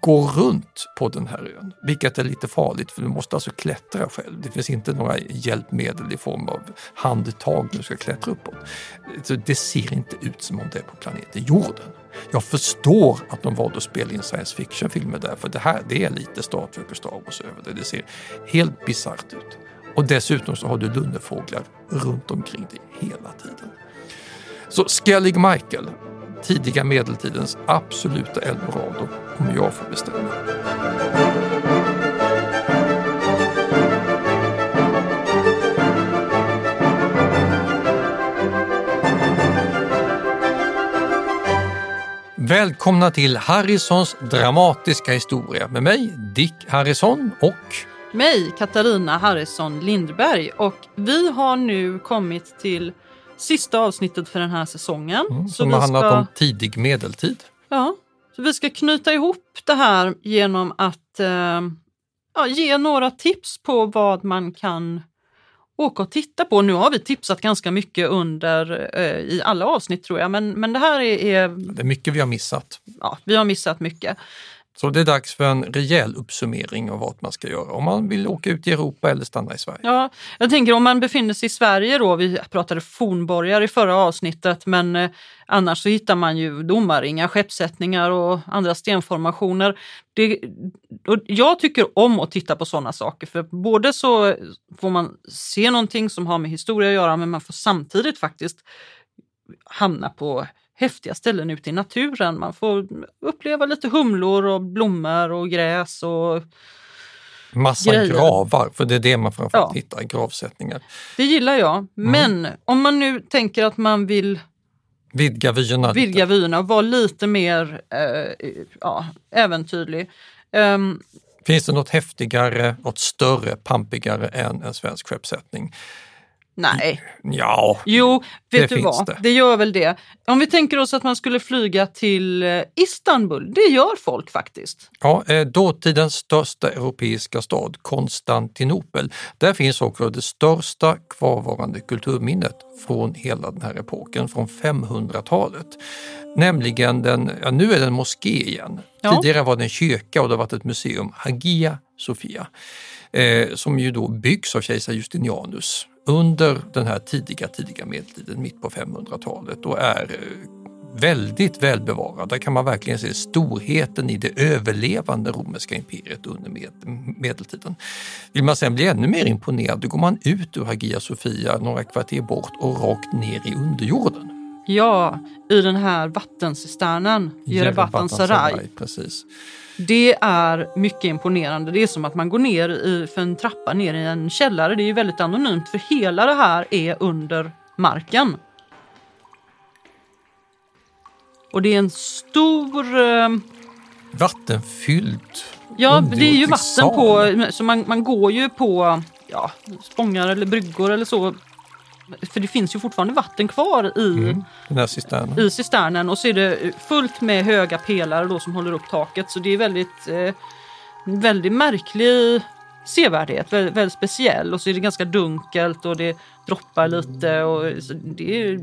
går runt på den här ön, vilket är lite farligt för du måste alltså klättra själv. Det finns inte några hjälpmedel i form av handtag när du ska klättra uppåt. Så det ser inte ut som om det är på planeten jorden. Jag förstår att de valde att spela in science fiction-filmer där, för det här det är lite Star Trek och Star Wars över det. Det ser helt bisarrt ut. Och dessutom så har du lunnefåglar runt omkring dig hela tiden. Så Skellig Michael, tidiga medeltidens absoluta eldorado om jag får bestämma. Välkomna till Harrisons dramatiska historia med mig Dick Harrison och mig, Katarina Harrison Lindberg. Och vi har nu kommit till sista avsnittet för den här säsongen. Mm, som har handlat ska... om tidig medeltid. Ja, så vi ska knyta ihop det här genom att eh, ja, ge några tips på vad man kan åka och titta på. Nu har vi tipsat ganska mycket under eh, i alla avsnitt tror jag, men, men det här är, är... Det är mycket vi har missat. Ja, vi har missat mycket. Så det är dags för en rejäl uppsummering av vad man ska göra om man vill åka ut i Europa eller stanna i Sverige. Ja, jag tänker om man befinner sig i Sverige då, vi pratade fornborgar i förra avsnittet, men eh, annars så hittar man ju domarringar, skeppssättningar och andra stenformationer. Det, och jag tycker om att titta på sådana saker, för både så får man se någonting som har med historia att göra, men man får samtidigt faktiskt hamna på häftiga ställen ute i naturen. Man får uppleva lite humlor och blommor och gräs och Massa grejer. gravar, för det är det man framförallt ja. hittar, gravsättningar. Det gillar jag. Mm. Men om man nu tänker att man vill vidga vyerna, vidga vyerna och vara lite mer äh, ja, äventyrlig. Um, Finns det något häftigare, något större, pampigare än en svensk skeppssättning? Nej. Ja, Jo, vet du vad? Det. det gör väl det. Om vi tänker oss att man skulle flyga till eh, Istanbul, det gör folk faktiskt. Ja, eh, dåtidens största europeiska stad, Konstantinopel. Där finns också det största kvarvarande kulturminnet från hela den här epoken, från 500-talet. Nämligen den, ja, nu är det en moské igen. Ja. Tidigare var det en kyrka och det har varit ett museum, Hagia Sophia, eh, som ju då byggs av kejsar Justinianus under den här tidiga, tidiga medeltiden, mitt på 500-talet och är eh, väldigt välbevarad. Där kan man verkligen se storheten i det överlevande romerska imperiet under med, medeltiden. Vill man sen bli ännu mer imponerad, då går man ut ur Hagia Sophia några kvarter bort och rakt ner i underjorden. Ja, i den här vattencisternen, Jerebatan Sarai. Precis. Det är mycket imponerande. Det är som att man går ner i, för en trappa ner i en källare. Det är väldigt anonymt för hela det här är under marken. Och det är en stor... Eh... Vattenfylld Ja, det är ju vatten på, så man, man går ju på ja, spångar eller bryggor eller så för det finns ju fortfarande vatten kvar i, mm, den här cisternen. i cisternen. Och så är det fullt med höga pelare då som håller upp taket. Så det är väldigt, eh, väldigt märklig sevärdhet, väldigt, väldigt speciell. Och så är det ganska dunkelt och det droppar lite och det,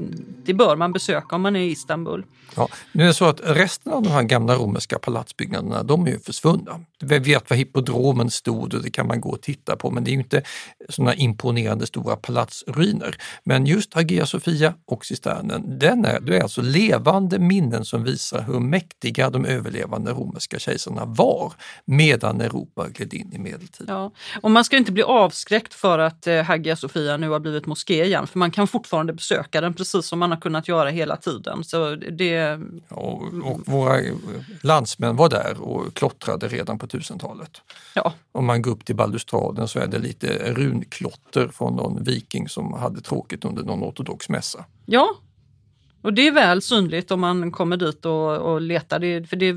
det bör man besöka om man är i Istanbul. Ja, nu är det så att resten av de här gamla romerska palatsbyggnaderna de är ju försvunna. Vi vet var hippodromen stod och det kan man gå och titta på men det är ju inte sådana imponerande stora palatsruiner. Men just Hagia Sophia och cisternen, den är, det är alltså levande minnen som visar hur mäktiga de överlevande romerska kejsarna var medan Europa gled in i medeltiden. Ja. Och man ska inte bli avskräckt för att eh, Hagia Sophia nu har blivit moské igen, för man kan fortfarande besöka den precis som man har kunnat göra hela tiden. Så det... Och, och våra landsmän var där och klottrade redan på 1000-talet. Ja. Om man går upp till balustraden så är det lite runklotter från någon viking som hade tråkigt under någon ortodox mässa. Ja, och det är väl synligt om man kommer dit och, och letar. Det, för det,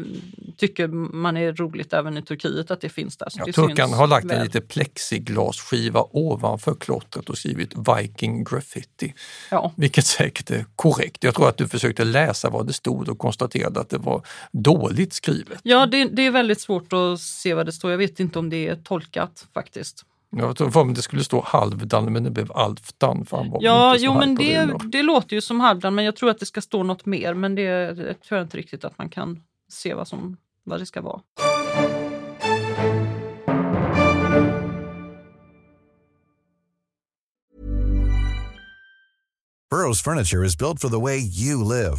tycker man är roligt även i Turkiet att det finns där. Så Ja, turkarna har lagt väl. en liten plexiglasskiva ovanför klottret och skrivit Viking graffiti, Ja. vilket säkert är korrekt. Jag tror att du försökte läsa vad det stod och konstaterade att det var dåligt skrivet. Ja, det, det är väldigt svårt att se vad det står. Jag vet inte om det är tolkat faktiskt. Jag tror för det skulle stå Halvdan men det blev han var Ja, jo men det, det låter ju som Halvdan, men jag tror att det ska stå något mer. Men det, det tror jag inte riktigt att man kan se vad, som, vad det ska vara. Burrow's furniture is built for the way you live.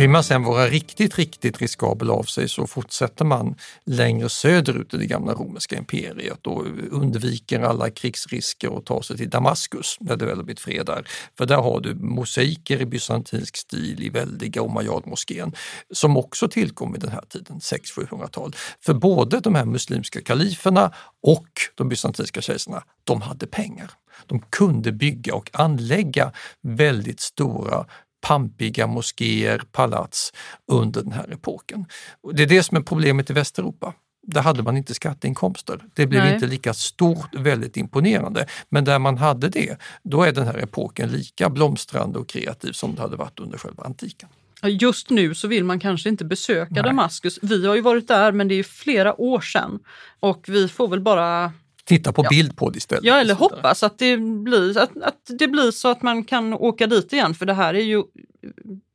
Vill man sen vara riktigt, riktigt riskabel av sig så fortsätter man längre söderut i det gamla romerska imperiet och undviker alla krigsrisker och tar sig till Damaskus när det väl har blivit fred där. För där har du mosaiker i bysantinsk stil i väldiga Umayyad-moskén som också tillkom i den här tiden, 600-700-tal. För både de här muslimska kaliferna och de bysantinska kejsarna, de hade pengar. De kunde bygga och anlägga väldigt stora pampiga moskéer, palats under den här epoken. Och det är det som är problemet i Västeuropa. Där hade man inte skatteinkomster. Det blev Nej. inte lika stort, väldigt imponerande. Men där man hade det, då är den här epoken lika blomstrande och kreativ som det hade varit under själva antiken. Just nu så vill man kanske inte besöka Nej. Damaskus. Vi har ju varit där men det är flera år sedan. Och vi får väl bara, Titta på bild på det istället. ja eller hoppas att det, blir, att, att det blir så att man kan åka dit igen för det här är ju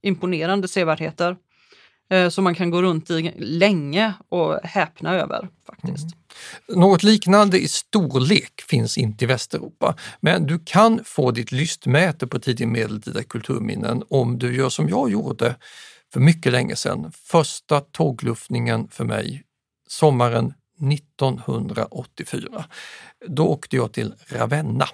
imponerande sevärdheter. eh, Som man kan gå runt i länge och häpna över faktiskt. Något liknande i storlek finns inte i Västeuropa, men du kan få ditt lystmäte på tidig medeltida kulturminnen om du gör som jag gjorde för mycket länge sedan. Första tågluftningen för mig sommaren 1984. Då åkte jag till Ravenna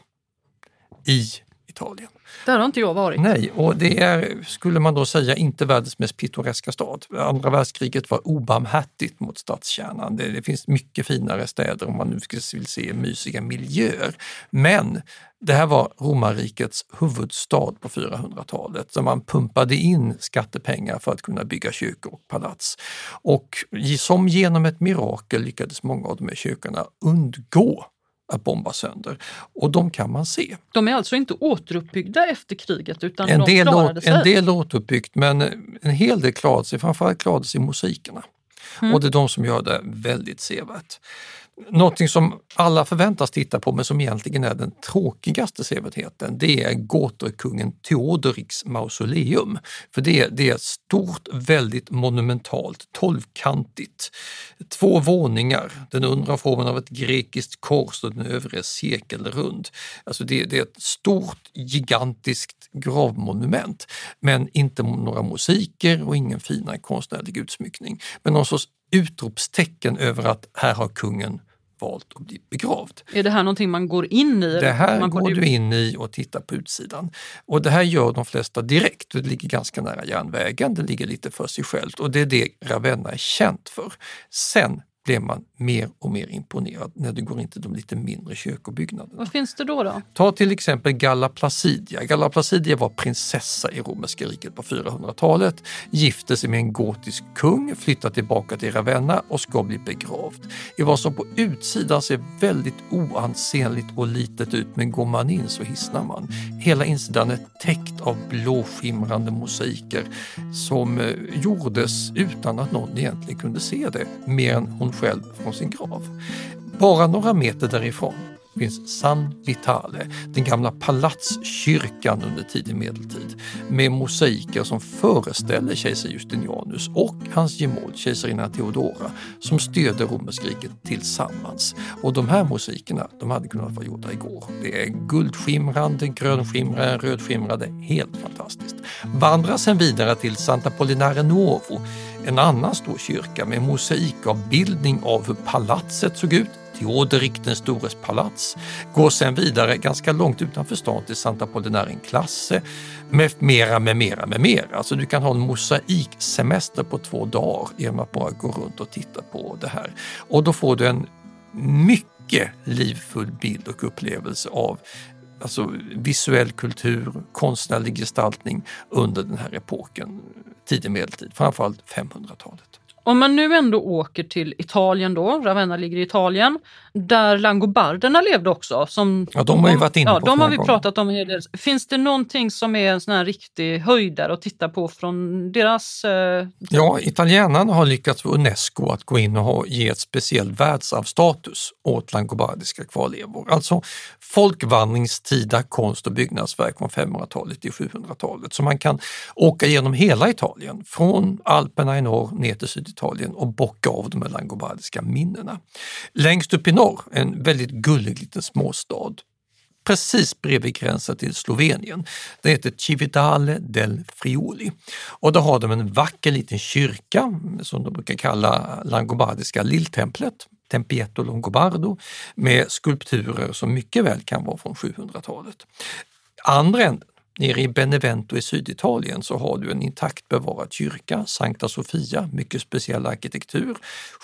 i Italien. Där har inte jag varit. Nej, och det är, skulle man då säga, inte världens mest pittoreska stad. Andra världskriget var obarmhärtigt mot stadskärnan. Det, det finns mycket finare städer om man nu vill se mysiga miljöer. Men det här var romarrikets huvudstad på 400-talet, så man pumpade in skattepengar för att kunna bygga kyrkor och palats. Och som genom ett mirakel lyckades många av de här kyrkorna undgå att bomba sönder. Och de kan man se. De är alltså inte återuppbyggda efter kriget utan En de del, klarade sig. en del återuppbyggt men en hel del klarade sig, framförallt klarade sig musikerna. Mm. Och det är de som gör det väldigt sevärt. Någonting som alla förväntas titta på men som egentligen är den tråkigaste sevärdheten det är gåtorkungen Theodoriks mausoleum. För det, det är stort, väldigt monumentalt, tolvkantigt. Två våningar, den undre har formen av ett grekiskt kors och den övre är cirkelrund. Alltså det, det är ett stort, gigantiskt gravmonument. Men inte några musiker och ingen finare konstnärlig utsmyckning. Men någon sorts utropstecken över att här har kungen valt att bli begravd. Är det här någonting man går in i? Det här man går du in i och tittar på utsidan. Och det här gör de flesta direkt. Det ligger ganska nära järnvägen, det ligger lite för sig självt och det är det Ravenna är känt för. Sen blev man mer och mer imponerad när du går in till de lite mindre kyrkobyggnaderna. Vad finns det då? då? Ta till exempel Galla Placidia. Galla Placidia var prinsessa i romerska riket på 400-talet, gifte sig med en gotisk kung, flyttade tillbaka till Ravenna och ska bli begravd. I vad som på utsidan ser väldigt oansenligt och litet ut, men går man in så hissnar man. Hela insidan är täckt av blåskimrande mosaiker som eh, gjordes utan att någon egentligen kunde se det, mer än hon själv från sin grav. Bara några meter därifrån finns San Vitale, den gamla palatskyrkan under tidig medeltid med mosaiker som föreställer kejsar Justinianus och hans gemål kejsarinna Theodora som styrde romerskriket tillsammans. Och de här mosaikerna de hade kunnat vara gjorda igår. Det är guldskimrande, grönskimrande, rödskimrande, helt fantastiskt. Vandra sen vidare till Santa Pollinare Nuovo en annan stor kyrka med mosaikavbildning av hur palatset såg ut, Theoderik den stores palats, går sen vidare ganska långt utanför stan till Santa Pollinare Klasse med mera, med mera, med mera. Alltså du kan ha en mosaiksemester på två dagar genom att bara gå runt och titta på det här. Och då får du en mycket livfull bild och upplevelse av alltså visuell kultur, konstnärlig gestaltning under den här epoken, tidig medeltid, framförallt 500-talet. Om man nu ändå åker till Italien då, Ravenna ligger i Italien, där langobarderna levde också. Som, ja, de har ju varit inne ja, på De har vi gånger. pratat om. Finns det någonting som är en sån här riktig höjdare att titta på från deras... Eh... Ja, italienarna har lyckats för Unesco att gå in och ha, ge ett speciell världsarvsstatus åt langobardiska kvarlevor. Alltså folkvandringstida konst och byggnadsverk från 500-talet till 700-talet. Så man kan åka genom hela Italien, från Alperna i norr ner till Syditalien och bocka av de här langobardiska minnena. Längst upp i norr, en väldigt gullig liten småstad precis bredvid gränsen till Slovenien. Det heter Civitale del Friuli. Och där har de en vacker liten kyrka som de brukar kalla langobardiska lilltemplet, Tempietto Longobardo, med skulpturer som mycket väl kan vara från 700-talet. Andra änden, Nere i Benevento i Syditalien så har du en intakt bevarad kyrka, Sankta Sofia, mycket speciell arkitektur,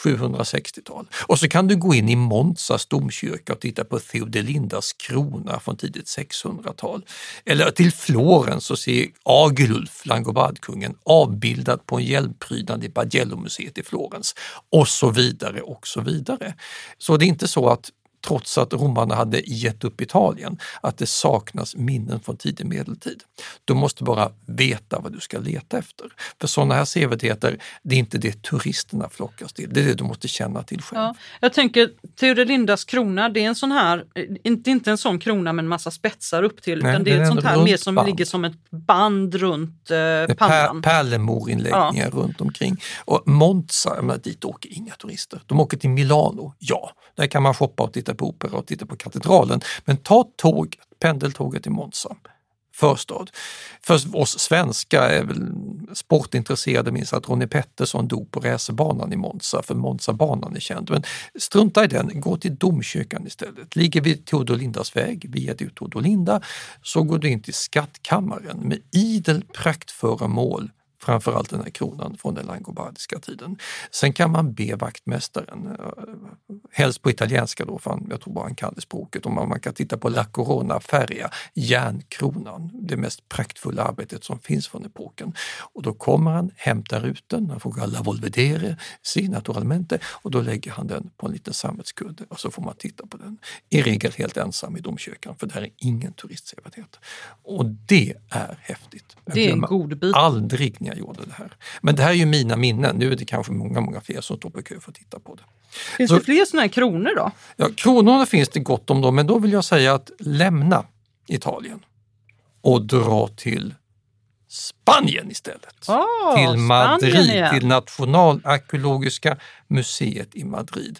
760-tal. Och så kan du gå in i Monzas domkyrka och titta på Theodelindas krona från tidigt 600-tal. Eller till Florens och se Agilulf, langobardkungen, avbildad på en hjälmprydnad i Bargello-museet i Florens. Och så vidare och så vidare. Så det är inte så att trots att romarna hade gett upp Italien, att det saknas minnen från tidig medeltid. Du måste bara veta vad du ska leta efter. För sådana här sevärdheter, det är inte det turisterna flockas till, det är det du måste känna till själv. Ja, jag tänker Theodelindas krona, det är en sån här, inte, inte en sån krona med en massa spetsar upp till, Nej, utan det är ett sånt här mer som band. ligger som ett band runt eh, pannan. pärlemorinläggningar runt omkring. Och Monza, menar, dit åker inga turister. De åker till Milano, ja. Där kan man shoppa och titta på opera och titta på katedralen. Men ta tåget, pendeltåget till Monza förstad. För oss svenskar är väl sportintresserade minns att Ronnie Pettersson dog på racerbanan i Monza, för Monzabanan är känd. Men strunta i den, gå till domkyrkan istället. Ligger vid Teodolindas väg, via Teodolinda, så går du in till skattkammaren med idel praktföremål framförallt den här kronan från den langobardiska tiden. Sen kan man be vaktmästaren, eh, helst på italienska då, för jag tror bara han kan det språket, om man, man kan titta på La Corona Feria, järnkronan, det mest praktfulla arbetet som finns från epoken. Och då kommer han, hämtar ut den, han frågar La Volvedere, si naturalmente, och då lägger han den på en liten sammetskudde och så får man titta på den. I regel helt ensam i domkyrkan, för det här är ingen turistsevärdhet. Och det är häftigt. Jag Det är en god bit. Aldrig när jag gjorde det här. Men det här är ju mina minnen. Nu är det kanske många, många fler som står på kö för att titta på det. Finns Så- det fler såna här kronor då? Ja, kronorna finns det gott om då, men då vill jag säga att lämna Italien och dra till Spanien istället. Oh, till Madrid, till Nationalarkeologiska museet i Madrid.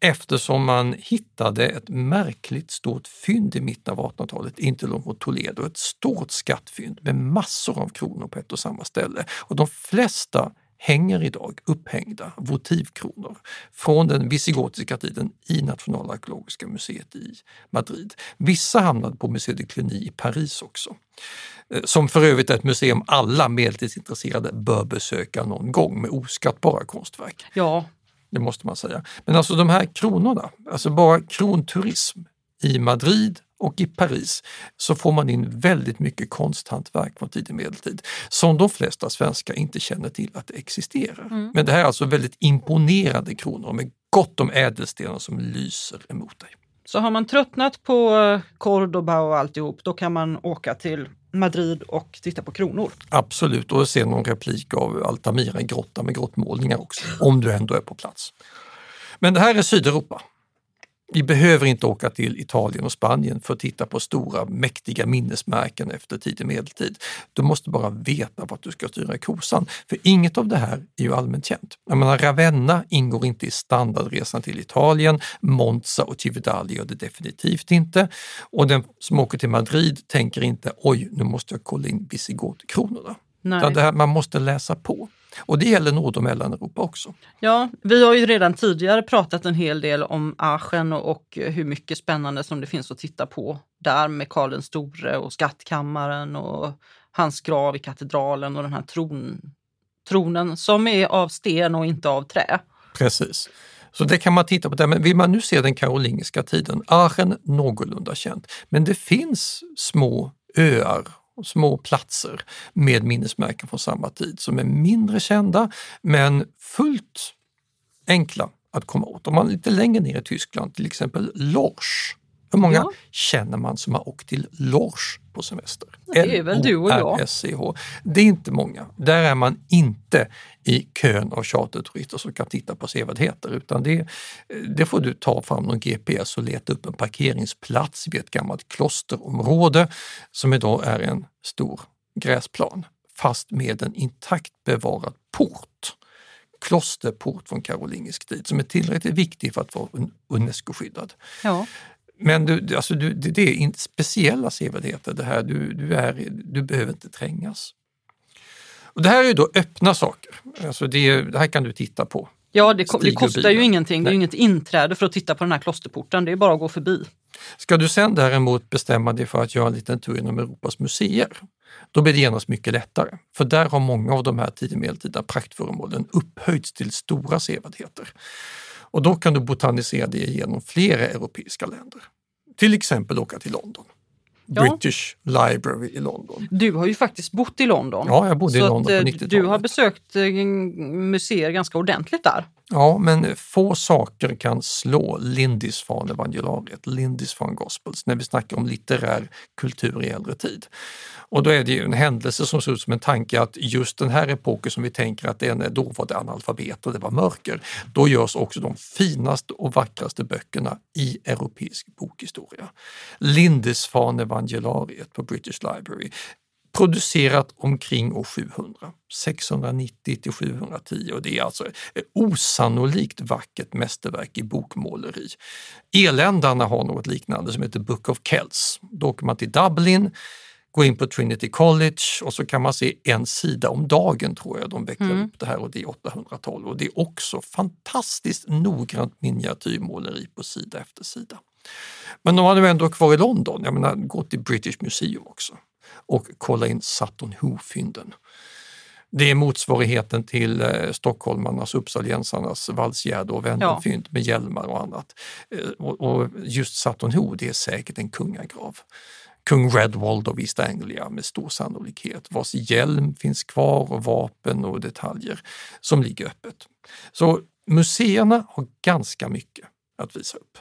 Eftersom man hittade ett märkligt stort fynd i mitten av 1800-talet, inte långt Toledo, ett stort skattfynd med massor av kronor på ett och samma ställe. Och de flesta hänger idag upphängda votivkronor från den visigotiska tiden i Nationalarkeologiska museet i Madrid. Vissa hamnade på Musée de Cluny i Paris också. Eh, som för övrigt är ett museum alla medeltidsintresserade bör besöka någon gång med oskattbara konstverk. Ja. Det måste man säga. Men alltså de här kronorna, alltså bara kronturism i Madrid och i Paris så får man in väldigt mycket konsthantverk från tidig medeltid som de flesta svenskar inte känner till att det existerar. Mm. Men det här är alltså väldigt imponerande kronor med gott om ädelstenar som lyser emot dig. Så har man tröttnat på eh, Cordoba och alltihop, då kan man åka till Madrid och titta på kronor. Absolut, och se någon replik av Altamira-grotta med grottmålningar också, om du ändå är på plats. Men det här är Sydeuropa vi behöver inte åka till Italien och Spanien för att titta på stora mäktiga minnesmärken efter tidig medeltid. Du måste bara veta vart du ska styra kosan, för inget av det här är ju allmänt känt. Jag menar, Ravenna ingår inte i standardresan till Italien, Monza och Cividali gör det definitivt inte. Och den som åker till Madrid tänker inte oj, nu måste jag kolla in visigotkronorna. Man måste läsa på. Och det gäller Nord och Mellaneuropa också. Ja, vi har ju redan tidigare pratat en hel del om Aachen och hur mycket spännande som det finns att titta på där med Karl den store och skattkammaren och hans grav i katedralen och den här tron, tronen som är av sten och inte av trä. Precis. Så det kan man titta på där. Men vill man nu se den karolingiska tiden, Aachen någorlunda känt, men det finns små öar små platser med minnesmärken från samma tid som är mindre kända men fullt enkla att komma åt. Om man lite längre ner i Tyskland, till exempel Lorsch. Hur många ja. känner man som har åkt till Lorsch på semester? Det är väl du och jag. Det är inte många. Där är man inte i kön av charterturister som kan titta på sevärdheter utan det, det får du ta fram någon GPS och leta upp en parkeringsplats vid ett gammalt klosterområde som idag är en stor gräsplan fast med en intakt bevarad port klosterport från karolingisk tid som är tillräckligt viktig för att vara Unesco-skyddad. Ja. Men du, alltså du, det är inte speciella sevärdheter det här, du, du, är, du behöver inte trängas. Och det här är ju då öppna saker, alltså det, det här kan du titta på. Ja, det, det kostar ju ingenting, det är ju inget inträde för att titta på den här klosterporten, det är bara att gå förbi. Ska du sen däremot bestämma dig för att göra en liten tur inom Europas museer, då blir det genast mycket lättare. För där har många av de här tidig medeltida praktföremålen upphöjts till stora sevärdheter. Och då kan du botanisera dig igenom flera europeiska länder. Till exempel åka till London. Ja. British Library i London. Du har ju faktiskt bott i London. Ja, jag bodde så i London på 90-talet. Eh, du har besökt eh, museer ganska ordentligt där. Ja, men få saker kan slå Lindisfarne evangeliariet, Lindisfarne Gospels, när vi snackar om litterär kultur i äldre tid. Och då är det ju en händelse som ser ut som en tanke att just den här epoken som vi tänker att den är, då var det analfabet och det var mörker. Då görs också de finaste och vackraste böckerna i europeisk bokhistoria. Lindisfarne evangeliet på British Library producerat omkring år 700, 690 till 710 och det är alltså ett osannolikt vackert mästerverk i bokmåleri. Eländarna har något liknande som heter Book of Kells. Då åker man till Dublin, går in på Trinity College och så kan man se en sida om dagen tror jag de vecklar mm. upp det här och det är 812 och det är också fantastiskt noggrant miniatyrmåleri på sida efter sida. Men om man nu ändå är kvar i London, jag menar gå till British Museum också och kolla in Sutton Hoo-fynden. Det är motsvarigheten till eh, stockholmarnas, uppsaliensarnas valsgärde och vännerfynd ja. med hjälmar och annat. Eh, och, och, just Sutton Hoo, det är säkert en kungagrav. Kung Redwald av East Anglia med stor sannolikhet, vars hjälm finns kvar och vapen och detaljer som ligger öppet. Så museerna har ganska mycket att visa upp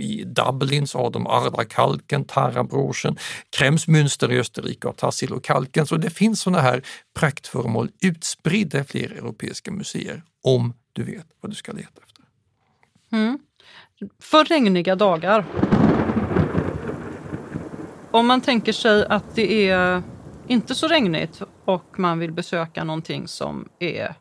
i Dublin så har de Arda-kalken, Tarabroschen, Kremsmünster i Österrike har Tassilo-kalken. Så det finns sådana här praktföremål utspridda i flera europeiska museer om du vet vad du ska leta efter. Mm. För regniga dagar. Om man tänker sig att det är inte så regnigt och man vill besöka någonting som är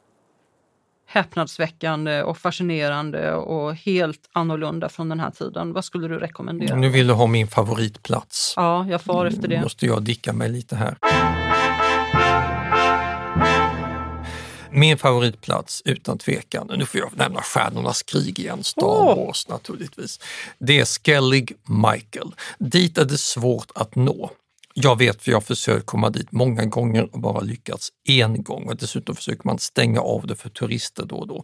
häpnadsväckande och fascinerande och helt annorlunda från den här tiden. Vad skulle du rekommendera? Nu vill du ha min favoritplats. Ja, jag far efter det. Nu måste jag dicka mig lite här. Min favoritplats utan tvekan, nu får jag nämna Stjärnornas krig igen, Star Wars naturligtvis. Det är Skellig Michael. Dit är det svårt att nå. Jag vet för jag har försökt komma dit många gånger och bara lyckats en gång och dessutom försöker man stänga av det för turister då och då.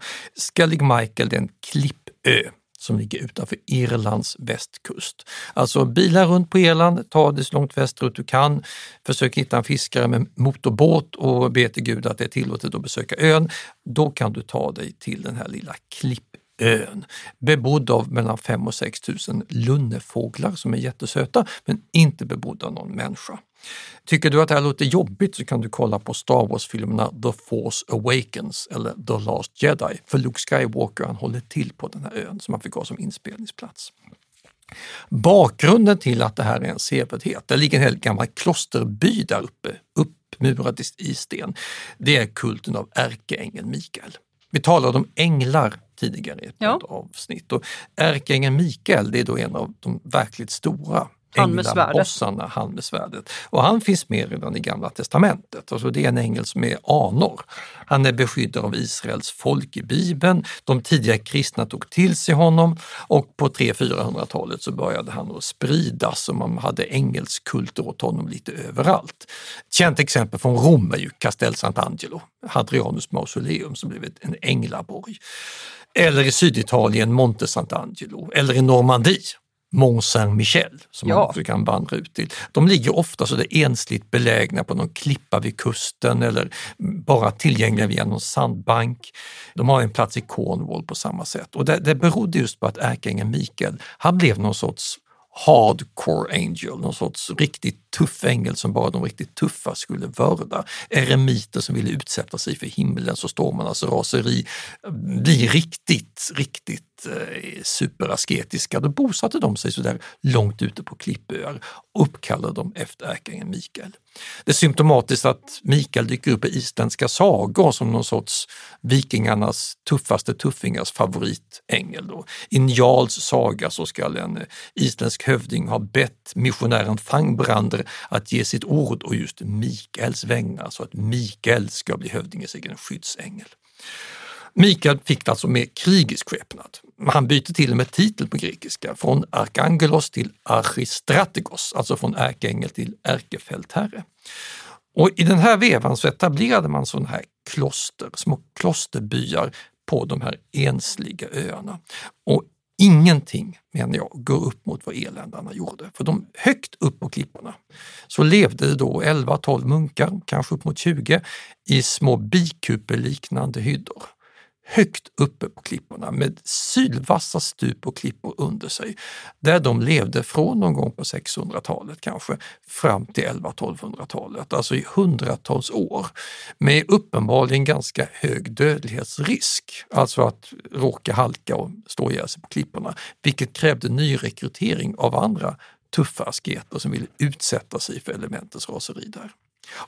Skellig Michael är en klippö som ligger utanför Irlands västkust. Alltså bilar runt på Irland, ta det så långt västerut du kan, försök hitta en fiskare med motorbåt och be till Gud att det är tillåtet att besöka ön. Då kan du ta dig till den här lilla klippön, Ön, bebodd av mellan 5 och 6 000 lunnefåglar som är jättesöta men inte bebodd av någon människa. Tycker du att det här låter jobbigt så kan du kolla på Star Wars-filmerna The Force Awakens eller The Last Jedi. För Luke Skywalker han håller till på den här ön som han fick ha som inspelningsplats. Bakgrunden till att det här är en sevärdhet, det ligger en hel gammal klosterby där uppe, uppmurad i sten. Det är kulten av ärkeängeln Mikael. Vi talade om änglar tidigare i ett ja. avsnitt och ärkeängeln Mikael det är då en av de verkligt stora svärdet. han med svärdet. Och han finns med redan i Gamla Testamentet. Alltså det är en ängel som är anor. Han är beskyddad av Israels folk i Bibeln. De tidiga kristna tog till sig honom och på 300-400-talet så började han att spridas och man hade ängelskulter åt honom lite överallt. Ett känt exempel från Rom är ju Castel Sant'Angelo, Hadrianus mausoleum som blev en änglaborg. Eller i Syditalien Monte Sant'Angelo eller i Normandie Mont Saint-Michel som ja. man också kan vandra ut till. De ligger ofta så det ensligt belägna på någon klippa vid kusten eller bara tillgängliga via någon sandbank. De har en plats i Cornwall på samma sätt och det, det berodde just på att ärkeängeln Mikael, han blev någon sorts hardcore angel, någon sorts riktigt tuff ängel som bara de riktigt tuffa skulle vörda. Eremiter som ville utsätta sig för himlens och stormarnas alltså raseri blir riktigt, riktigt Eh, superasketiska. Då bosatte de sig sådär långt ute på klippöar och uppkallade dem efter ärkeängeln Mikael. Det är symptomatiskt att Mikael dyker upp i isländska sagor som någon sorts vikingarnas tuffaste tuffingars favoritängel. Då. I Njals saga så ska en eh, isländsk hövding ha bett missionären Fangbrander att ge sitt ord och just Mikaels vägnar så att Mikael ska bli hövdingens egen skyddsängel. Mikael fick alltså mer krigisk skepnad. Han byter till och med titel på grekiska, från arkangelos till archistrategos, alltså från ärkeängel till ärkefältherre. Och I den här vevan så etablerade man sådana här kloster, små klosterbyar på de här ensliga öarna. Och Ingenting, menar jag, går upp mot vad eländarna gjorde. För de högt upp på klipporna så levde det då 11-12 munkar, kanske upp mot 20, i små bikupeliknande hyddor högt uppe på klipporna med sylvassa stup och klippor under sig. Där de levde från någon gång på 600-talet kanske fram till 11-1200-talet, alltså i hundratals år. Med uppenbarligen ganska hög dödlighetsrisk, alltså att råka halka och stå ihjäl sig på klipporna, vilket krävde nyrekrytering av andra tuffa asketer som ville utsätta sig för elementens raseri där.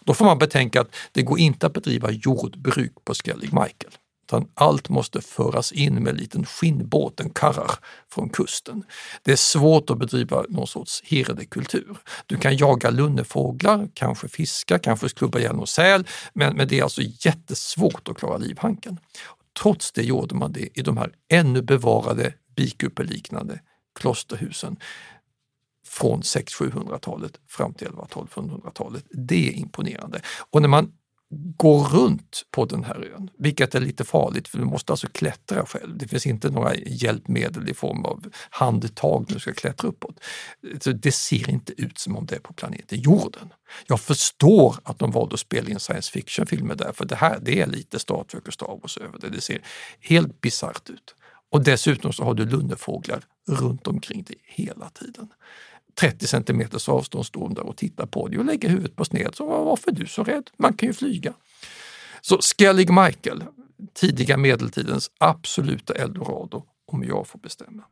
Då får man betänka att det går inte att bedriva jordbruk på Skellig Michael utan allt måste föras in med en liten skinnbåt, en karrar, från kusten. Det är svårt att bedriva någon sorts herdekultur. Du kan jaga lunnefåglar, kanske fiska, kanske klubba ihjäl någon säl, men, men det är alltså jättesvårt att klara livhanken. Trots det gjorde man det i de här ännu bevarade bikupeliknande klosterhusen från 600-700-talet fram till 1100-1200-talet. Det är imponerande. Och när man gå runt på den här ön, vilket är lite farligt för du måste alltså klättra själv. Det finns inte några hjälpmedel i form av handtag när du ska klättra uppåt. Så det ser inte ut som om det är på planeten jorden. Jag förstår att de valde att spela in science fiction-filmer där, för det här det är lite Star Trek och Star Wars över det. Det ser helt bisarrt ut. Och dessutom så har du lunnefåglar runt omkring dig hela tiden. 30 centimeters avstånd står där och tittar på dig och lägger huvudet på sned. Så varför är du så rädd? Man kan ju flyga. Så Skellig Michael, tidiga medeltidens absoluta eldorado, om jag får bestämma.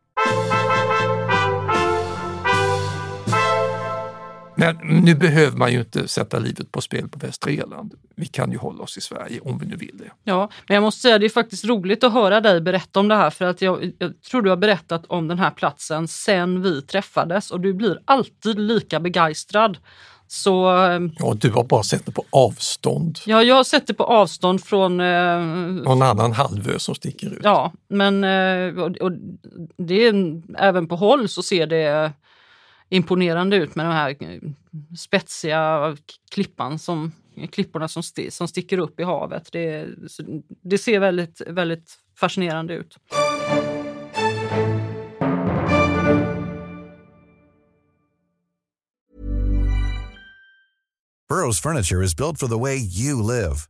Men nu behöver man ju inte sätta livet på spel på Västra Irland. Vi kan ju hålla oss i Sverige om vi nu vill det. Ja, men jag måste säga det är faktiskt roligt att höra dig berätta om det här för att jag, jag tror du har berättat om den här platsen sen vi träffades och du blir alltid lika begeistrad Så eh, Ja, du har bara sett det på avstånd. ja, jag har sett det på avstånd från eh, Någon annan halvö som sticker ut. Ja, men eh, och, och det är, även på håll så ser det imponerande ut med de här eh, spetsiga klippan som, klipporna som, st som sticker upp i havet. Det, det ser väldigt, väldigt fascinerande ut. Burrow's furniture is built for the way you live.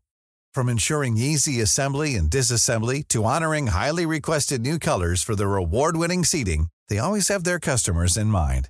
From ensuring easy assembly and disassembly to honoring highly requested new colors for their award-winning seating, they always have their customers in mind.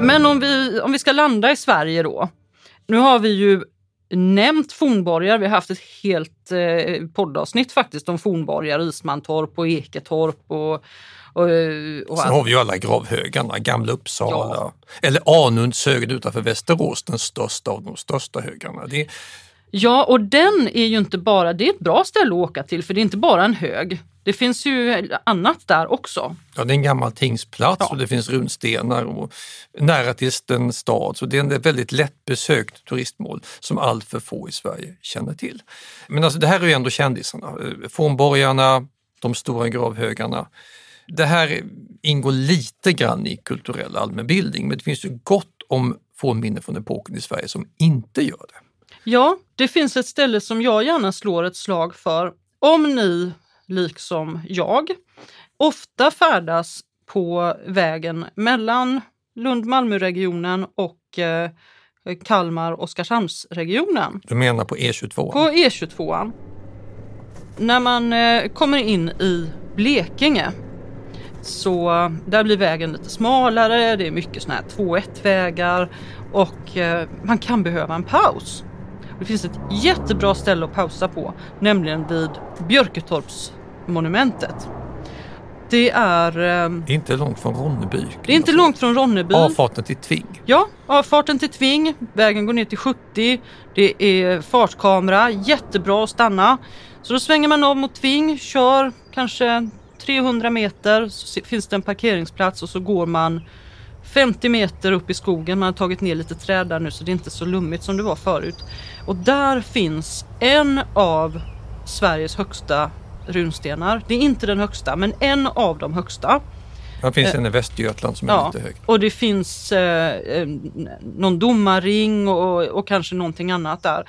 Men om vi, om vi ska landa i Sverige då. Nu har vi ju nämnt fornborgar. Vi har haft ett helt eh, poddavsnitt faktiskt om fornborgar, Ismantorp och Eketorp och, och, och Sen har vi ju alla gravhögarna, Gamla Uppsala eller Anunds hög utanför Västerås, den största av de största högarna. Det, Ja, och den är ju inte bara, det är ett bra ställe att åka till för det är inte bara en hög. Det finns ju annat där också. ja, det är en gammal tingsplats och det finns runstenar och nära till en stad. Så det är ett väldigt lättbesökt turistmål som allt för få i Sverige känner till. Men alltså det här är ju ändå kändisarna. Eh, Fornborgarna, de stora gravhögarna. Det här ingår lite grann i kulturell allmänbildning men det finns ju gott om fornminnen från epoken i Sverige som inte gör det. Ja, det finns ett ställe som jag gärna slår ett slag för. Om ni, liksom jag, ofta färdas på vägen mellan Lund-Malmö-regionen och eh, Kalmar-Oskarshamnsregionen. Du menar på E E22? På E22. När man eh, kommer in i Blekinge så där blir vägen lite smalare, det är mycket såna här 2-1-vägar och eh, man kan behöva en paus. Det finns ett jättebra ställe att pausa på, nämligen vid Björketorpsmonumentet. Det är, eh, inte långt från Ronneby. det är inte långt från Ronneby. Avfarten till Tving. Ja, avfarten till Tving, vägen går ner till 70, det är fartkamera, jättebra att stanna. Så då svänger man av mot Tving, kör kanske 300 meter, så finns det en parkeringsplats och så går man 50 meter upp i skogen. Man har tagit ner lite träd där nu så det är inte så lummigt som det var förut. Och där finns en av Sveriges högsta runstenar. Det är inte den högsta, men en av de högsta. Det finns Eh, en i Västergötland som är Ja, lite hög. och det finns eh, eh, någon domarring och, och kanske någonting annat där.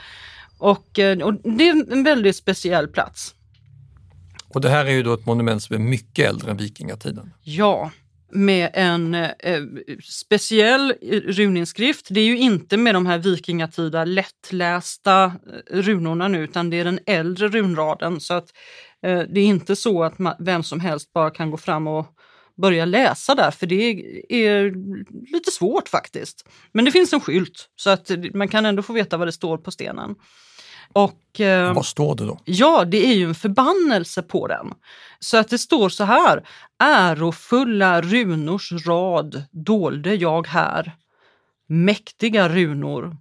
Och, eh, och det är en väldigt speciell plats. Och det här är ju då ett monument som är mycket äldre än vikingatiden. Ja, med en eh, speciell runinskrift. Det är ju inte med de här vikingatida lättlästa eh, runorna nu utan det är den äldre runraden. Så att eh, det är inte så att ma- vem som helst bara kan gå fram och börja läsa där för det är lite svårt faktiskt. Men det finns en skylt så att man kan ändå få veta vad det står på stenen. Och, eh, Vad står det då? Ja, det är ju en förbannelse på den. Så att det står så här. Ärofulla runors rad dolde jag här. Mäktiga runor.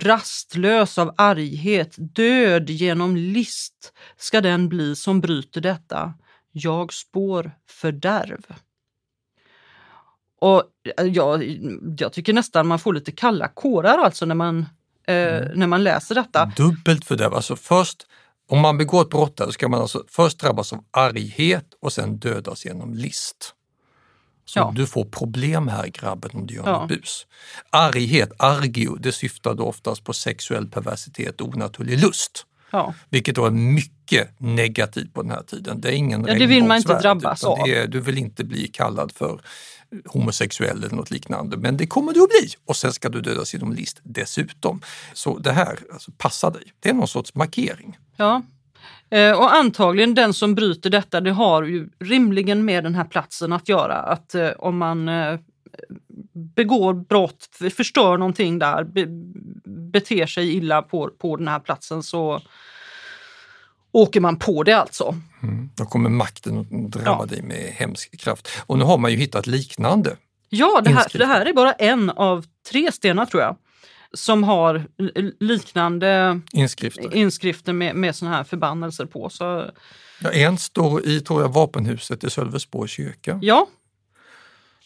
Rastlös av arghet, död genom list ska den bli som bryter detta. Jag spår fördärv. Och eh, jag, jag tycker nästan man får lite kalla kårar alltså när man, eh, Mm. när man läser detta. Dubbelt fördärv. Alltså först, om man begår ett brott där, så ska man alltså först drabbas av arghet och sen dödas genom list. Så Ja. du får problem här grabben om du gör Ja. något bus. Arghet, argio, det syftar då oftast på sexuell perversitet och onaturlig lust. Ja. Vilket då är mycket negativt på den här tiden. Det är ingen Ja, det vill man inte drabbas av. är, Du vill inte bli kallad för homosexuell eller något liknande, men det kommer du att bli. Och sen ska du dödas genom list dessutom. Så det här, alltså, passa dig. Det är någon sorts markering. Ja. Eh, Och antagligen den som bryter detta, det har ju rimligen med den här platsen att göra. Att eh, om man eh, begår brott, förstör någonting där, be, beter sig illa på, på den här platsen så åker man på det alltså. Då kommer makten att drabba Ja. dig med hemsk kraft. Och nu har man ju hittat liknande. Ja, det här, det här är bara en av tre stenar tror jag som har liknande Inskrifter. inskrifter med, med såna här förbannelser på. Så, Ja, en står i tror jag, vapenhuset i Sölvesborgs kyrka. ja,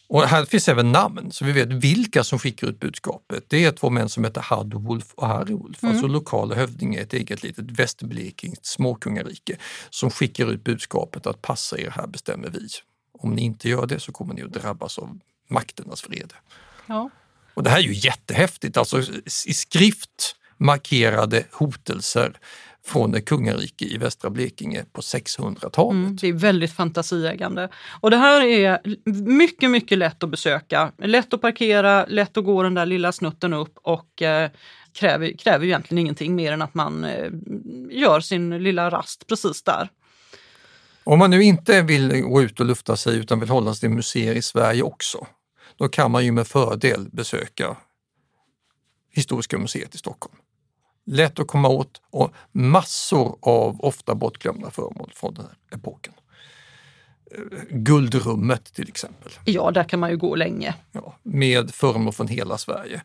Och här finns även namn, så vi vet vilka som skickar ut budskapet. Det är två män som heter Hadwulf och Harry-Wolf, alltså lokala hövdingar i ett eget litet västerblekingst småkungarike som skickar ut budskapet att passa er, här bestämmer vi. Om ni inte gör det så kommer ni att drabbas av makternas vrede. ja. Och det här är ju jättehäftigt, alltså i skrift markerade hotelser från ett kungarike i västra Blekinge på 600-talet. Mm, det är väldigt fantasieggande. Och det här är mycket, mycket lätt att besöka. Lätt att parkera, lätt att gå den där lilla snutten upp och eh, kräver, kräver egentligen ingenting mer än att man eh, gör sin lilla rast precis där. Om man nu inte vill gå ut och lufta sig utan vill hålla sig till museer i Sverige också, då kan man ju med fördel besöka Historiska museet i Stockholm. Lätt att komma åt och massor av ofta bortglömda föremål från den här epoken. Eh, Guldrummet till exempel, Ja, där kan man ju gå länge. ja, med föremål från hela Sverige.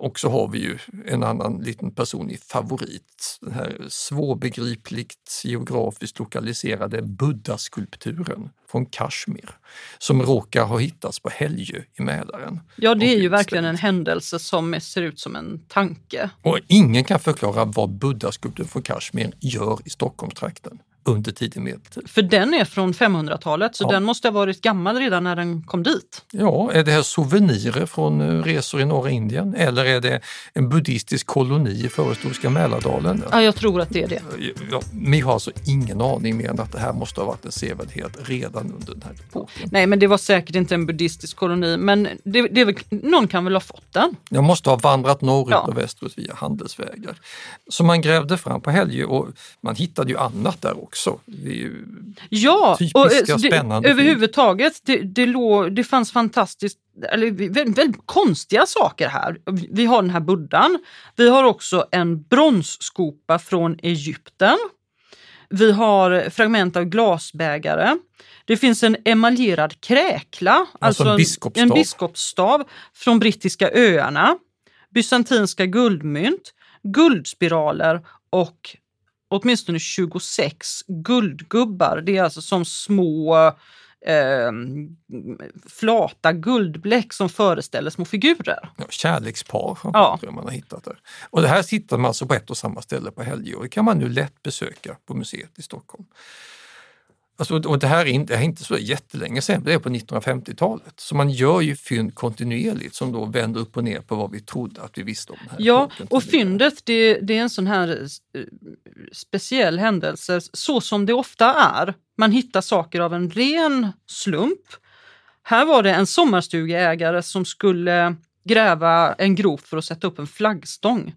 Och så har vi ju en annan liten personlig favorit, den här svårbegripligt geografiskt lokaliserade buddha-skulpturen från Kashmir som råkar ha hittats på Helgö i Mälaren. Ja, det är ju verkligen en händelse som ser ut som en tanke. Och ingen kan förklara vad buddha-skulpturen från Kashmir gör i Stockholmstrakten under tidig medeltid. För den är från 500-talet, så Ja. den måste ha varit gammal redan när den kom dit. Ja, är det här souvenirer från eh, resor i norra Indien eller är det en buddhistisk koloni i förhistoriska Mälardalen? Ja, jag tror att det är det. Ja, vi har alltså ingen aning mer än att det här måste ha varit en sevärdhet redan under den här epoken. Nej, men det var säkert inte en buddhistisk koloni, men det, det väl, någon kan väl ha fått den? Jag måste ha vandrat norrut Ja. och västerut via handelsvägar. Så man grävde fram på Helgö och man hittade ju annat där också. Det är ju Ja, Typiska, och, eh, spännande det, överhuvudtaget, det, det, låg, det fanns fantastiskt, eller väldigt, väldigt konstiga saker här. Vi har den här buddhan, vi har också en bronsskopa från Egypten. Vi har fragment av glasbägare. Det finns en emaljerad kräkla, Alltså en biskopsstav. en biskopsstav från brittiska öarna. Bysantinska guldmynt, guldspiraler och åtminstone 26 guldgubbar. Det är alltså som små eh, flata guldbläck som föreställer små figurer. ja, kärlekspar Ja. ja. man har hittat där. Och det här hittar man alltså på ett och samma ställe på Helgö och det kan man nu lätt besöka på museet i Stockholm. Alltså, och det här är inte, är inte så jättelänge sedan, det är på 1950-talet. Så man gör ju fynd kontinuerligt som då vänder upp och ner på vad vi trodde att vi visste om den här Ja, och fyndet det, det är en sån här eh, speciell händelse, så som det ofta är. Man hittar saker av en ren slump. Här var det en sommarstugeägare som skulle gräva en grop för att sätta upp en flaggstång.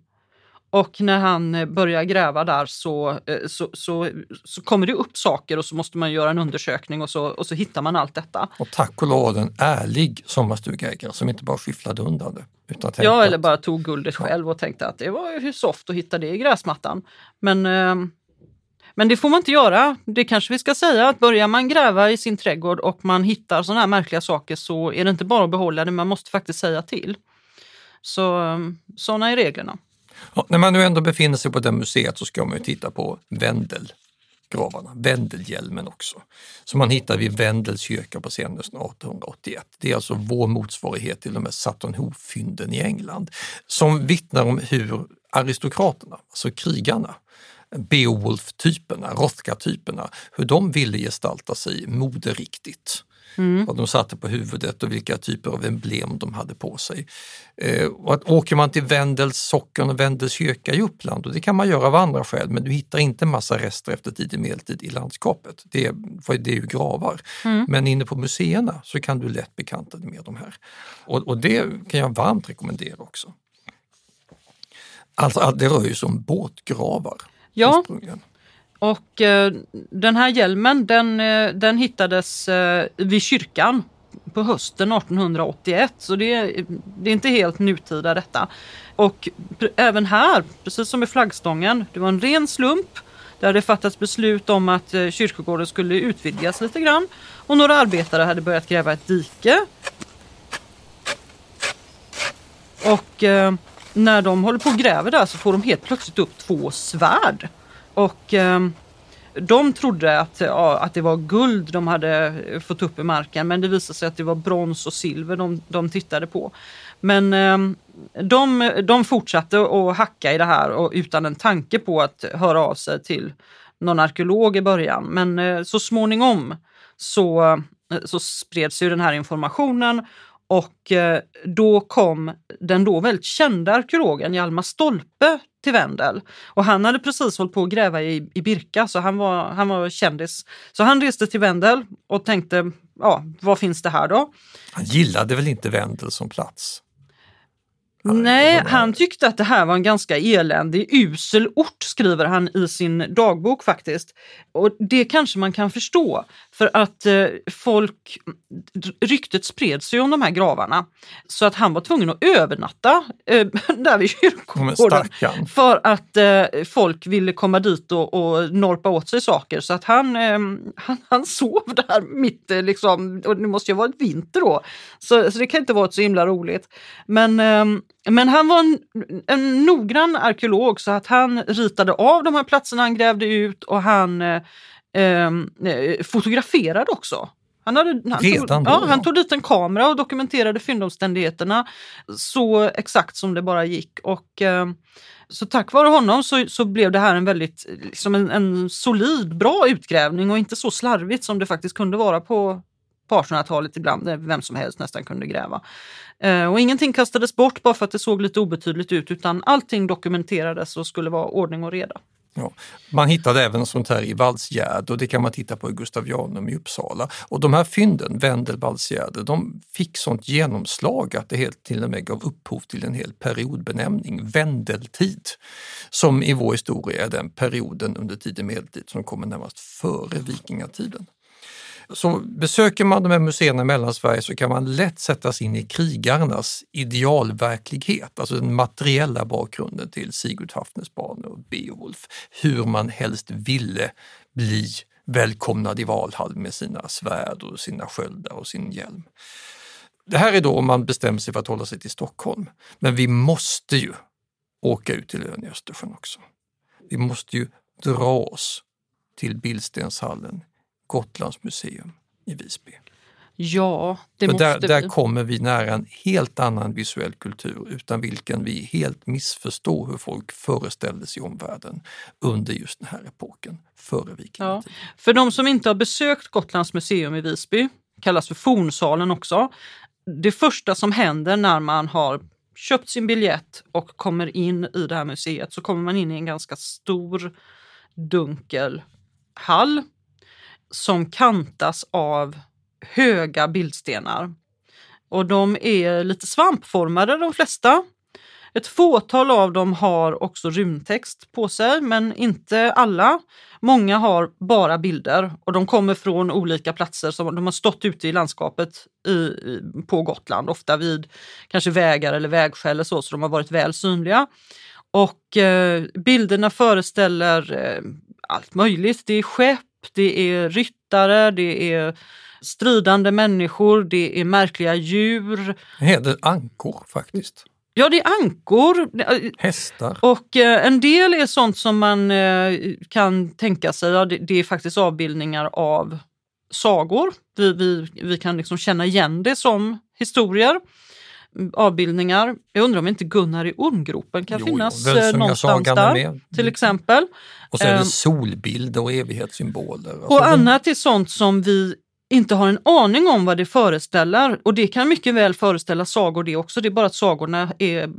Och när han eh, börjar gräva där så, eh, så, så, så kommer det upp saker och så måste man göra en undersökning och så, och så hittar man allt detta. Och tack och lov en ärlig sommarstugeägare som inte bara skyfflade undan det. Utan Ja, eller bara tog guldet själv och tänkte att det var ju soft att hitta det i gräsmattan. Men, eh, men det får man inte göra. Det kanske vi ska säga att börjar man gräva i sin trädgård och man hittar sådana här märkliga saker så är det inte bara att behålla det, man måste faktiskt säga till. Så sådana är reglerna. Ja, när man nu ändå befinner sig på det museet så ska man ju titta på Wendelgravarna, Wendelhjälmen också, som man hittar vid Wendels kyrka på scenen 1881. Det är alltså vår motsvarighet till de här Sutton Hoo-fynden i England som vittnar om hur aristokraterna, alltså krigarna, Beowulf-typerna, Rothka-typerna, hur de ville gestalta sig moderiktigt. Mm. Vad de satte på huvudet och vilka typer av emblem de hade på sig. Eh, och att åker man till Vendels socken och Vendels kyrka i Uppland, och det kan man göra av andra skäl, men du hittar inte massa rester efter tidig medeltid i landskapet. Det är, det är ju gravar. Mm. Men inne på museerna så kan du lätt bekanta dig med de här. Och, och det kan jag varmt rekommendera också. Alltså det rör ju sig om båtgravar. Ja, och eh, den här hjälmen den, eh, den hittades eh, vid kyrkan på hösten 1881 så det är, det är inte helt nutida detta. Och även här, precis som i flaggstången, det var en ren slump. Det hade fattats beslut om att eh, kyrkogården skulle utvidgas lite grann och några arbetare hade börjat gräva ett dike. Och eh, när de håller på och gräver där så får de helt plötsligt upp två svärd. Och eh, de trodde att, ja, att det var guld de hade eh, fått upp i marken men det visade sig att det var brons och silver de, de tittade på. Men eh, de, de fortsatte att hacka i det här och utan en tanke på att höra av sig till någon arkeolog i början. Men eh, så småningom så, eh, så spreds ju den här informationen och eh, då kom den då väldigt kända arkeologen Hjalmar Stolpe till Vendel. Och han hade precis hållit på att gräva i, i Birka så han var, han var kändis. Så han reste till Vendel och tänkte, ja, vad finns det här då? Han gillade väl inte Vendel som plats? Nej, han tyckte att det här var en ganska eländig, usel ort, skriver han i sin dagbok faktiskt. Och det kanske man kan förstå, för att eh, folk, ryktet spred sig om de här gravarna. Så att han var tvungen att övernatta eh, där vid kyrkogården. För att eh, folk ville komma dit och, och norpa åt sig saker. Så att han, eh, han, han sov där mitt, eh, liksom, och det måste ju ha varit vinter då. Så, så det kan inte vara så himla roligt. Men ehm, men han var en, en noggrann arkeolog så att han ritade av de här platserna han grävde ut och han eh, ehm, eh, fotograferade också. Han, hade, han, Redan tog, då, ja, han tog dit en kamera och dokumenterade fyndomständigheterna så exakt som det bara gick. Och, eh, så tack vare honom så, så blev det här en väldigt liksom en, en solid, bra utgrävning och inte så slarvigt som det faktiskt kunde vara på, på 1800-talet ibland, där vem som helst nästan kunde gräva. Eh, och ingenting kastades bort bara för att det såg lite obetydligt ut utan allting dokumenterades och skulle vara ordning och reda. Ja, man hittade även sånt här i Valsgärd och det kan man titta på i Gustavianum i Uppsala. Och de här fynden, Vendel, Valsgärde, de fick sånt genomslag att det helt till och med gav upphov till en hel periodbenämning, Vendeltid, som i vår historia är den perioden under tidig medeltid som kommer närmast före vikingatiden. Så besöker man de här museerna i Mellansverige så kan man lätt sätta sig in i krigarnas idealverklighet, alltså den materiella bakgrunden till Sigurd Hafnersbane och Beowulf. Hur man helst ville bli välkomnad i Valhall med sina svärd och sina sköldar och sin hjälm. Det här är då om man bestämmer sig för att hålla sig till Stockholm. Men vi måste ju åka ut till ön i Östersjön också. Vi måste ju dra oss till Bildstenshallen Gotlands museum i Visby. Ja, det För måste där, där kommer vi nära en helt annan visuell kultur utan vilken vi helt missförstår hur folk föreställde sig omvärlden under just den här epoken, före vikingatiden. Ja. För de som inte har besökt Gotlands museum i Visby, kallas för Fornsalen också. Det första som händer när man har köpt sin biljett och kommer in i det här museet så kommer man in i en ganska stor dunkel hall som kantas av höga bildstenar. Och de är lite svampformade de flesta. Ett fåtal av dem har också runtext på sig, men inte alla. Många har bara bilder och de kommer från olika platser. som De har stått ute i landskapet i, på Gotland, ofta vid kanske vägar eller vägskäl eller så, så de har varit väl synliga. Och eh, bilderna föreställer eh, allt möjligt. Det är skepp, det är ryttare, det är stridande människor, det är märkliga djur. Det heter ankor faktiskt. Ja, det är ankor. Hästar. Och eh, en del är sånt som man eh, kan tänka sig, ja, det, det är faktiskt avbildningar av sagor. Vi, vi, vi kan liksom känna igen det som historier. Avbildningar. Jag undrar om inte Gunnar i ormgropen kan Jo, finnas jo, eh, någonstans där. med. Till exempel. Och så är det Ehm, solbilder och evighetssymboler. Alltså, Och de- annat är sånt som vi inte har en aning om vad det föreställer. Och det kan mycket väl föreställa sagor det också. Det är bara att sagorna är,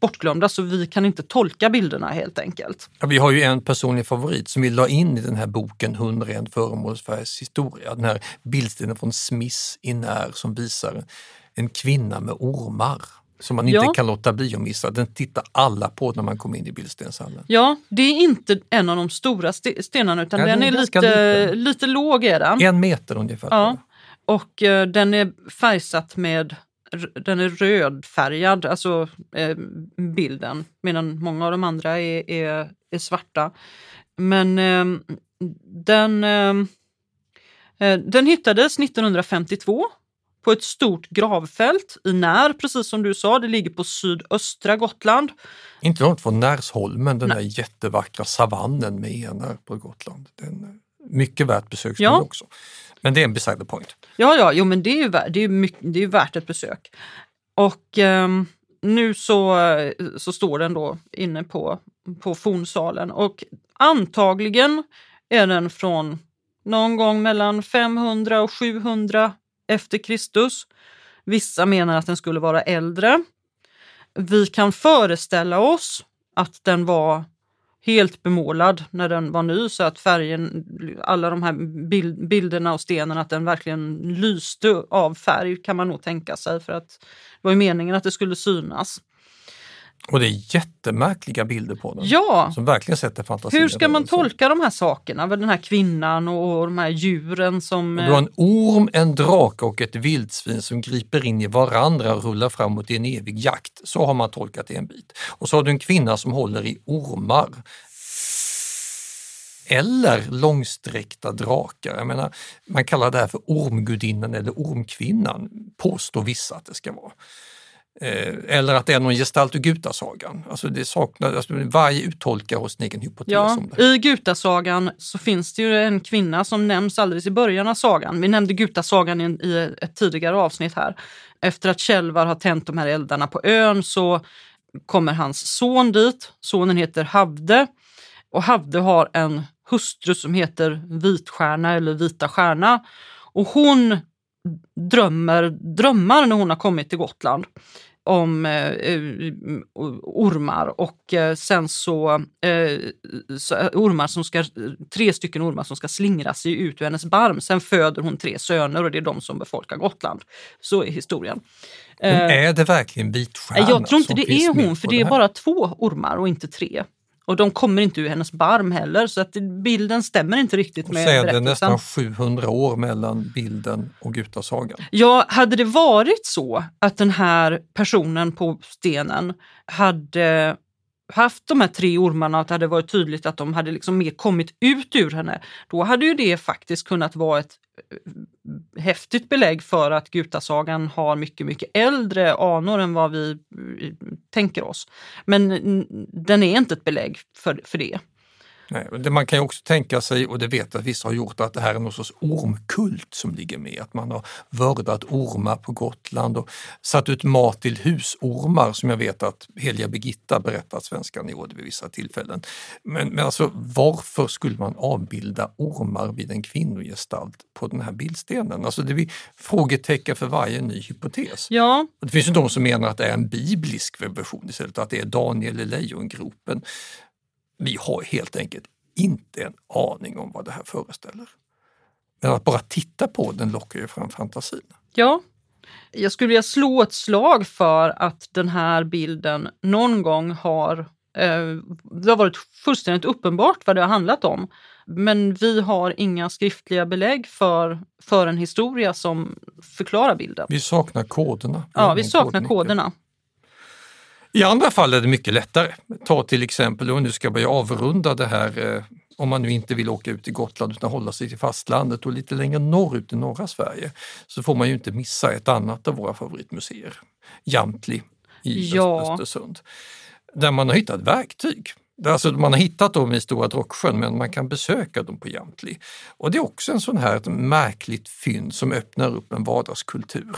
bortglömda så vi kan inte tolka bilderna helt enkelt. Ja, vi har ju en personlig favorit som vi la in i den här boken 101 föremål Sveriges historia. Den här bildstenen från Smith i När som visar en kvinna med ormar som man inte Ja. kan låta bli att missa. Den tittar alla på när man kommer in i bildstenshallen. Ja, det är inte en av de stora ste- stenarna utan Ja, den den är är lite, liten. lite låg. Är den. En meter ungefär. Ja. Och eh, den är färgsatt med, den är rödfärgad, alltså eh, bilden, medan många av de andra är, är, är svarta. Men eh, den, eh, eh, den hittades 1952 på ett stort gravfält i När, precis som du sa. Det ligger på sydöstra Gotland. Inte långt från Närsholmen, den där jättevackra savannen med enar på Gotland. Den är mycket värt besöksmål Ja. också. Men det är en beside the point. Ja, ja, jo, men det är ju värt, det är mycket, det är värt ett besök. Och ehm, nu så, eh, så står den då inne på, på fornsalen och antagligen är den från någon gång mellan 500 och 700 efter Kristus. Vissa menar att den skulle vara äldre. Vi kan föreställa oss att den var helt bemålad när den var ny så att färgen, alla de här bild, bilderna och stenen, att den verkligen lyste av färg kan man nog tänka sig för att det var ju meningen att det skulle synas. Och det är jättemärkliga bilder på den. Ja, Som verkligen sätter fantasin hur ska man tolka de här sakerna? Den här kvinnan och de här djuren som... Du har en orm, en drake och ett vildsvin som griper in i varandra och rullar framåt i en evig jakt. Så har man tolkat det en bit. Och så har du en kvinna som håller i ormar. Eller långsträckta drakar. Jag menar, man kallar det här för ormgudinnan eller ormkvinnan, påstår vissa att det ska vara. Eh, eller att det är någon gestalt ur Gutasagan. Alltså det saknar, alltså varje uttolkare har sin egen hypotes Ja, om det. i Gutasagan så finns det ju en kvinna som nämns alldeles i början av sagan. Vi nämnde Gutasagan i, i ett tidigare avsnitt här. Efter att Kälvar har tänt de här eldarna på ön så kommer hans son dit. Sonen heter Havde och Havde har en hustru som heter Vitstjärna eller Vita stjärna. Och hon drömmer drömmar när hon har kommit till Gotland om eh, eh, ormar och eh, sen så, eh, så eh, ormar som ska, tre stycken ormar som ska slingra sig ut ur hennes barm. Sen föder hon tre söner och det är de som befolkar Gotland. Så är historien. Men är det verkligen vitstjärna? Jag tror inte det är hon, för det är bara två ormar och inte tre. Och de kommer inte ur hennes barm heller, så att bilden stämmer inte riktigt Och med så är det berättelsen. nästan 700 år mellan bilden och Gutasagan. Ja, hade det varit så att den här personen på stenen hade haft de här tre ormarna och att det hade varit tydligt att de hade liksom mer kommit ut ur henne, då hade ju det faktiskt kunnat vara ett eh, häftigt belägg för att Gutasagan har mycket, mycket äldre anor än vad vi eh, tänker oss. Men den är inte ett belägg för, för det. Nej, och det man kan ju också tänka sig, och det vet jag att vissa har gjort, att det här är någon sorts ormkult som ligger med. Att man har vördat ormar på Gotland och satt ut mat till husormar som jag vet att heliga Birgitta berättat svenskan gjorde vid vissa tillfällen. Men, men alltså varför skulle man avbilda ormar vid en kvinnogestalt på den här bildstenen? Alltså det blir frågetecken för varje ny hypotes. Ja, Det finns ju de som menar att det är en biblisk version istället, att det är Daniel i lejongropen. Vi har helt enkelt inte en aning om vad det här föreställer. Men att bara titta på den lockar ju fram fantasin. Ja, jag skulle vilja slå ett slag för att den här bilden någon gång har... Eh, det har varit fullständigt uppenbart vad det har handlat om. Men vi har inga skriftliga belägg för, för en historia som förklarar bilden. Vi saknar koderna. Ja, vi saknar kodnyckel. koderna. I andra fall är det mycket lättare. Ta till exempel, och nu ska jag börja avrunda det här, eh, om man nu inte vill åka ut till Gotland utan hålla sig till fastlandet och lite längre norrut i norra Sverige, så får man ju inte missa ett annat av våra favoritmuseer, Jamtli. i Ja. Östersund. Där man har hittat verktyg. Alltså man har hittat dem i Stora Drocksjön men man kan besöka dem på Jamtli. Och det är också en sån här ett märkligt fynd som öppnar upp en vardagskultur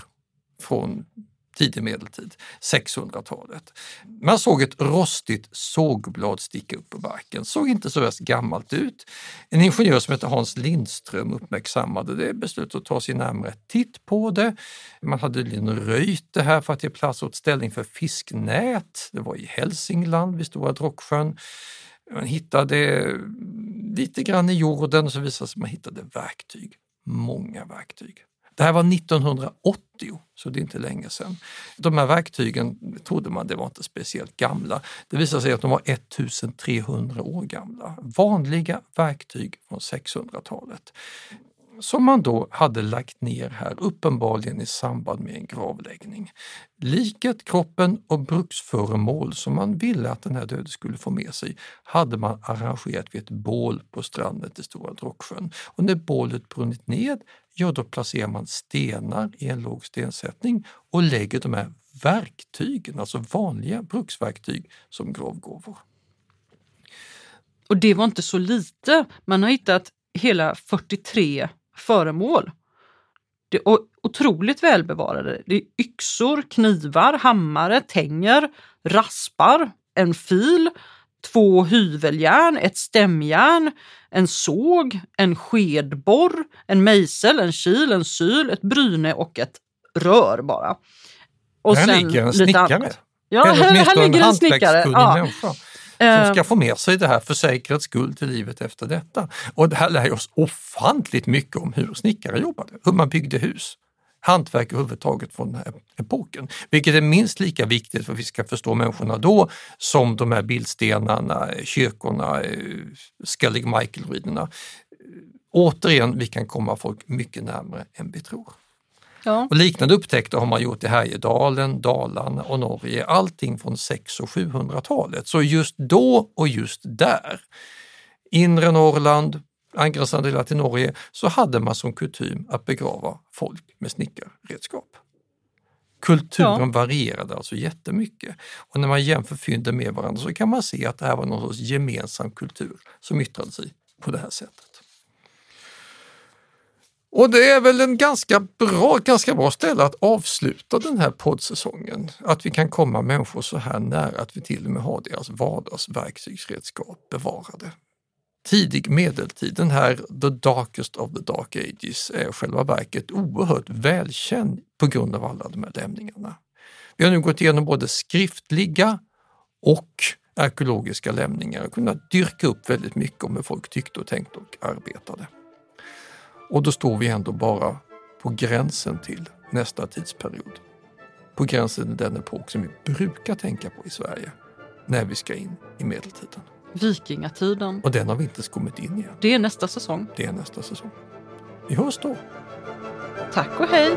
från tidig medeltid, 600-talet. Man såg ett rostigt sågblad sticka upp på barken, såg inte så värst gammalt ut. En ingenjör som hette Hans Lindström uppmärksammade det, beslutade att ta sig närmare titt på det. Man hade röjt det här för att ge plats åt ställning för fisknät. Det var i Hälsingland vid Stora Drocksjön. Man hittade lite grann i jorden och så visade det sig att man hittade verktyg, många verktyg. Det här var 1980, så det är inte länge sedan. De här verktygen trodde man det var inte speciellt gamla. Det visade sig att de var 1300 år gamla. Vanliga verktyg från 600-talet som man då hade lagt ner här, uppenbarligen i samband med en gravläggning. Liket, kroppen och bruksföremål som man ville att den här döde skulle få med sig hade man arrangerat vid ett bål på stranden till Stora Drocksjön. Och när bålet brunnit ned, ja då placerar man stenar i en låg stensättning och lägger de här verktygen, alltså vanliga bruksverktyg, som gravgåvor. Och det var inte så lite. Man har hittat hela 43 föremål. Det är otroligt välbevarade. Det är yxor, knivar, hammare, tänger, raspar, en fil, två hyveljärn, ett stämjärn, en såg, en skedborr, en mejsel, en kil, en syl, ett bryne och ett rör bara. Och här ligger en snickare. Ja, här, här ligger en snickare. Ja. Människa som ska få med sig det här för säkerhets skull till livet efter detta. Och det här lär oss ofantligt mycket om hur snickare jobbade, hur man byggde hus. Hantverk överhuvudtaget från den här epoken. Vilket är minst lika viktigt för att vi ska förstå människorna då som de här bildstenarna, kyrkorna, Skellig Michael-ruinerna. Återigen, vi kan komma folk mycket närmare än vi tror. Ja. Och liknande upptäckter har man gjort i Härjedalen, Dalarna och Norge, allting från 600 och 700-talet. Så just då och just där, inre Norrland, angränsande delar till Norge, så hade man som kutym att begrava folk med snickarredskap. Kulturen ja. varierade alltså jättemycket och när man jämför fynden med varandra så kan man se att det här var någon sorts gemensam kultur som yttrade sig på det här sättet. Och det är väl en ganska bra, ganska bra ställe att avsluta den här poddsäsongen. Att vi kan komma människor så här nära att vi till och med har deras vardagsverktygsredskap bevarade. Tidig medeltid, den här the darkest of the dark ages, är själva verket oerhört välkänd på grund av alla de här lämningarna. Vi har nu gått igenom både skriftliga och arkeologiska lämningar och kunnat dyrka upp väldigt mycket om hur folk tyckte och tänkte och arbetade. Och då står vi ändå bara på gränsen till nästa tidsperiod. På gränsen till den epok som vi brukar tänka på i Sverige när vi ska in i medeltiden. Vikingatiden. Och den har vi inte kommit in i än. Det är nästa säsong. Det är nästa säsong. Vi hörs då. Tack och hej!